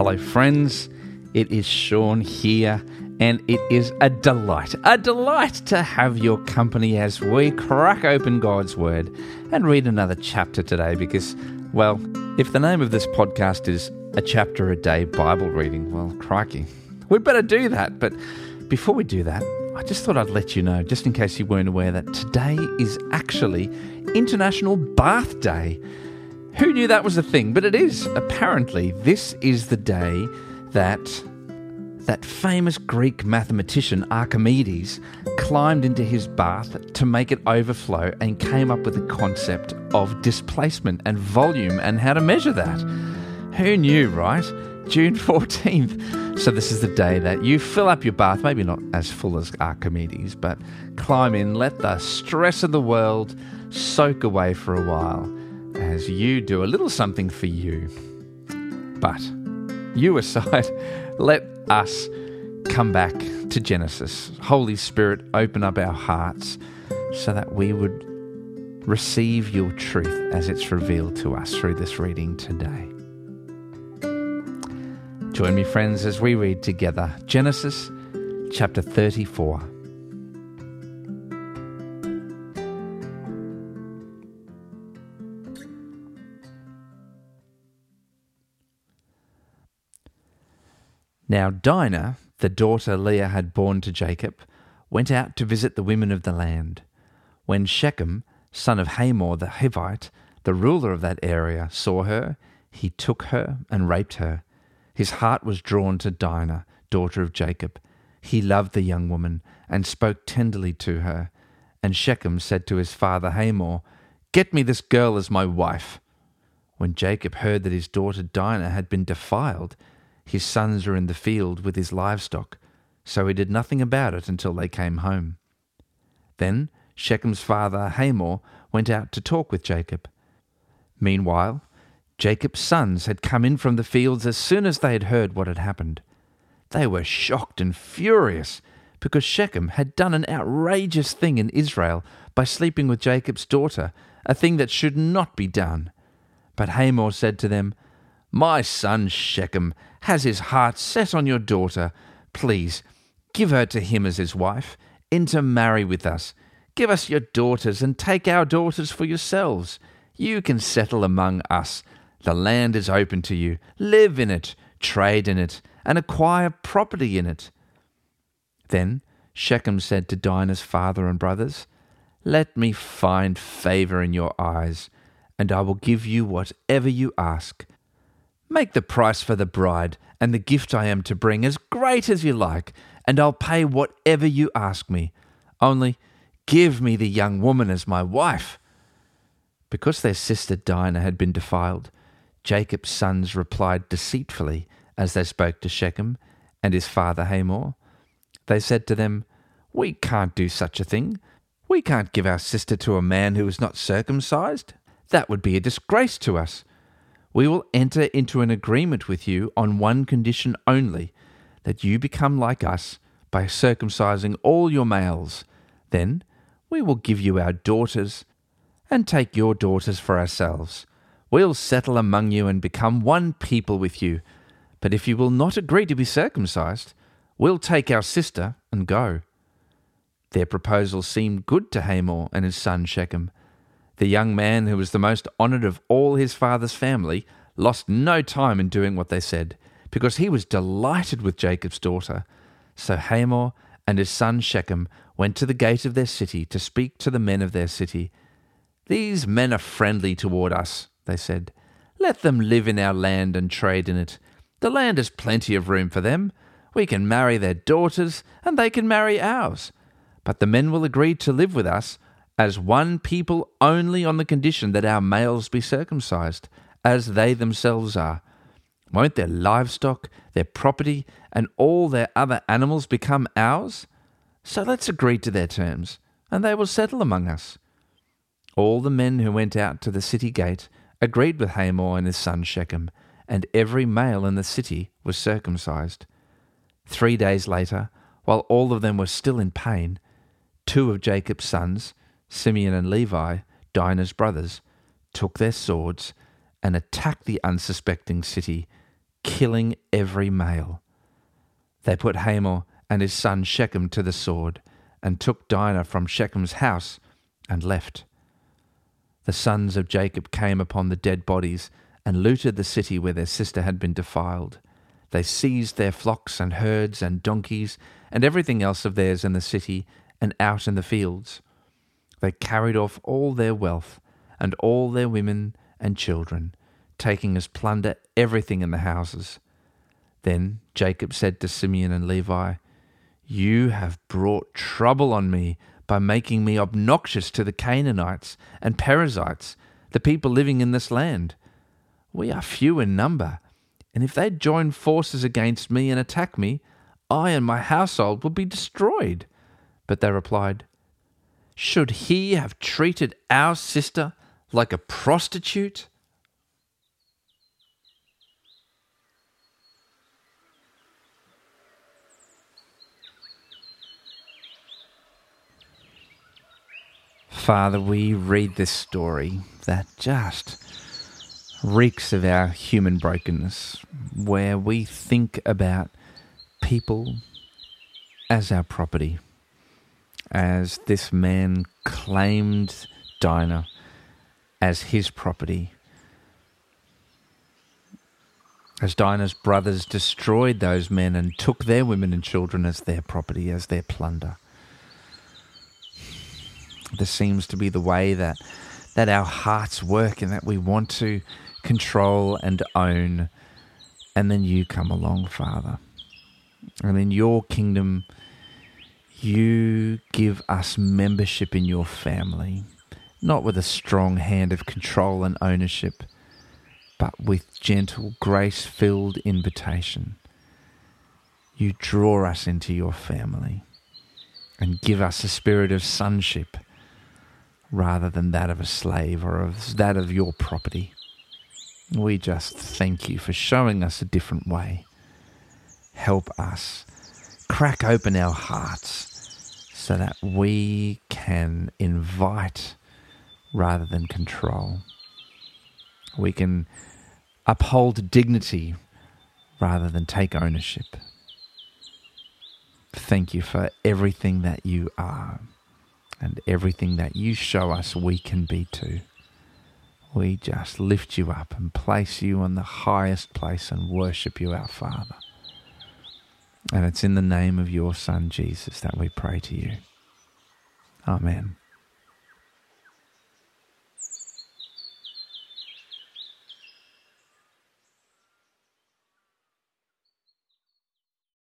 Hello, friends. It is Sean here, and it is a delight, a delight to have your company as we crack open God's Word and read another chapter today. Because, well, if the name of this podcast is A Chapter a Day Bible Reading, well, crikey, we'd better do that. But before we do that, I just thought I'd let you know, just in case you weren't aware, that today is actually International Bath Day. Who knew that was a thing? But it is. Apparently, this is the day that that famous Greek mathematician Archimedes climbed into his bath to make it overflow and came up with the concept of displacement and volume and how to measure that. Who knew, right? June 14th. So, this is the day that you fill up your bath, maybe not as full as Archimedes, but climb in, let the stress of the world soak away for a while as you do a little something for you. But, you aside, let us come back to Genesis. Holy Spirit, open up our hearts so that we would receive your truth as it's revealed to us through this reading today. Join me, friends, as we read together Genesis chapter 34. Now Dinah, the daughter Leah had borne to Jacob, went out to visit the women of the land. When Shechem, son of Hamor the Hivite, the ruler of that area, saw her, he took her and raped her. His heart was drawn to Dinah, daughter of Jacob. He loved the young woman and spoke tenderly to her. And Shechem said to his father Hamor, Get me this girl as my wife. When Jacob heard that his daughter Dinah had been defiled, his sons were in the field with his livestock, so he did nothing about it until they came home. Then Shechem's father Hamor went out to talk with Jacob. Meanwhile, Jacob's sons had come in from the fields as soon as they had heard what had happened. They were shocked and furious because Shechem had done an outrageous thing in Israel by sleeping with Jacob's daughter, a thing that should not be done. But Hamor said to them, My son Shechem has his heart set on your daughter. Please, give her to him as his wife, intermarry with us. Give us your daughters, and take our daughters for yourselves. You can settle among us. The land is open to you. Live in it, trade in it, and acquire property in it. Then Shechem said to Dinah's father and brothers, Let me find favor in your eyes, and I will give you whatever you ask. Make the price for the bride and the gift I am to bring as great as you like, and I'll pay whatever you ask me. Only give me the young woman as my wife. Because their sister Dinah had been defiled, Jacob's sons replied deceitfully as they spoke to Shechem and his father Hamor. They said to them, We can't do such a thing. We can't give our sister to a man who is not circumcised. That would be a disgrace to us. We will enter into an agreement with you on one condition only that you become like us by circumcising all your males. Then we will give you our daughters and take your daughters for ourselves. We'll settle among you and become one people with you. But if you will not agree to be circumcised, we'll take our sister and go. Their proposal seemed good to Hamor and his son Shechem. The young man, who was the most honoured of all his father's family, lost no time in doing what they said, because he was delighted with Jacob's daughter. So Hamor and his son Shechem went to the gate of their city to speak to the men of their city. These men are friendly toward us, they said. Let them live in our land and trade in it. The land has plenty of room for them. We can marry their daughters, and they can marry ours. But the men will agree to live with us as one people only on the condition that our males be circumcised, as they themselves are. Won't their livestock, their property, and all their other animals become ours? So let's agree to their terms, and they will settle among us. All the men who went out to the city gate agreed with Hamor and his son Shechem, and every male in the city was circumcised. Three days later, while all of them were still in pain, two of Jacob's sons, Simeon and Levi, Dinah's brothers, took their swords and attacked the unsuspecting city, killing every male. They put Hamor and his son Shechem to the sword, and took Dinah from Shechem's house and left. The sons of Jacob came upon the dead bodies and looted the city where their sister had been defiled. They seized their flocks and herds and donkeys and everything else of theirs in the city and out in the fields. They carried off all their wealth and all their women and children, taking as plunder everything in the houses. Then Jacob said to Simeon and Levi, You have brought trouble on me by making me obnoxious to the Canaanites and Perizzites, the people living in this land. We are few in number, and if they join forces against me and attack me, I and my household will be destroyed. But they replied, Should he have treated our sister like a prostitute? Father, we read this story that just reeks of our human brokenness, where we think about people as our property, as this man claimed Dinah as his property. As Dinah's brothers destroyed those men and took their women and children as their property, as their plunder. This seems to be the way that, that our hearts work and that we want to control and own. And then you come along, Father. And in your kingdom, you give us membership in your family, not with a strong hand of control and ownership, but with gentle, grace filled invitation. You draw us into your family and give us a spirit of sonship rather than that of a slave or of that of your property. We just thank you for showing us a different way. Help us crack open our hearts so that we can invite rather than control. We can uphold dignity rather than take ownership. Thank you for everything that you are and everything that you show us we can be too. We just lift you up and place you on the highest place and worship you, our Father. And it's in the name of your Son, Jesus, that we pray to you. Amen.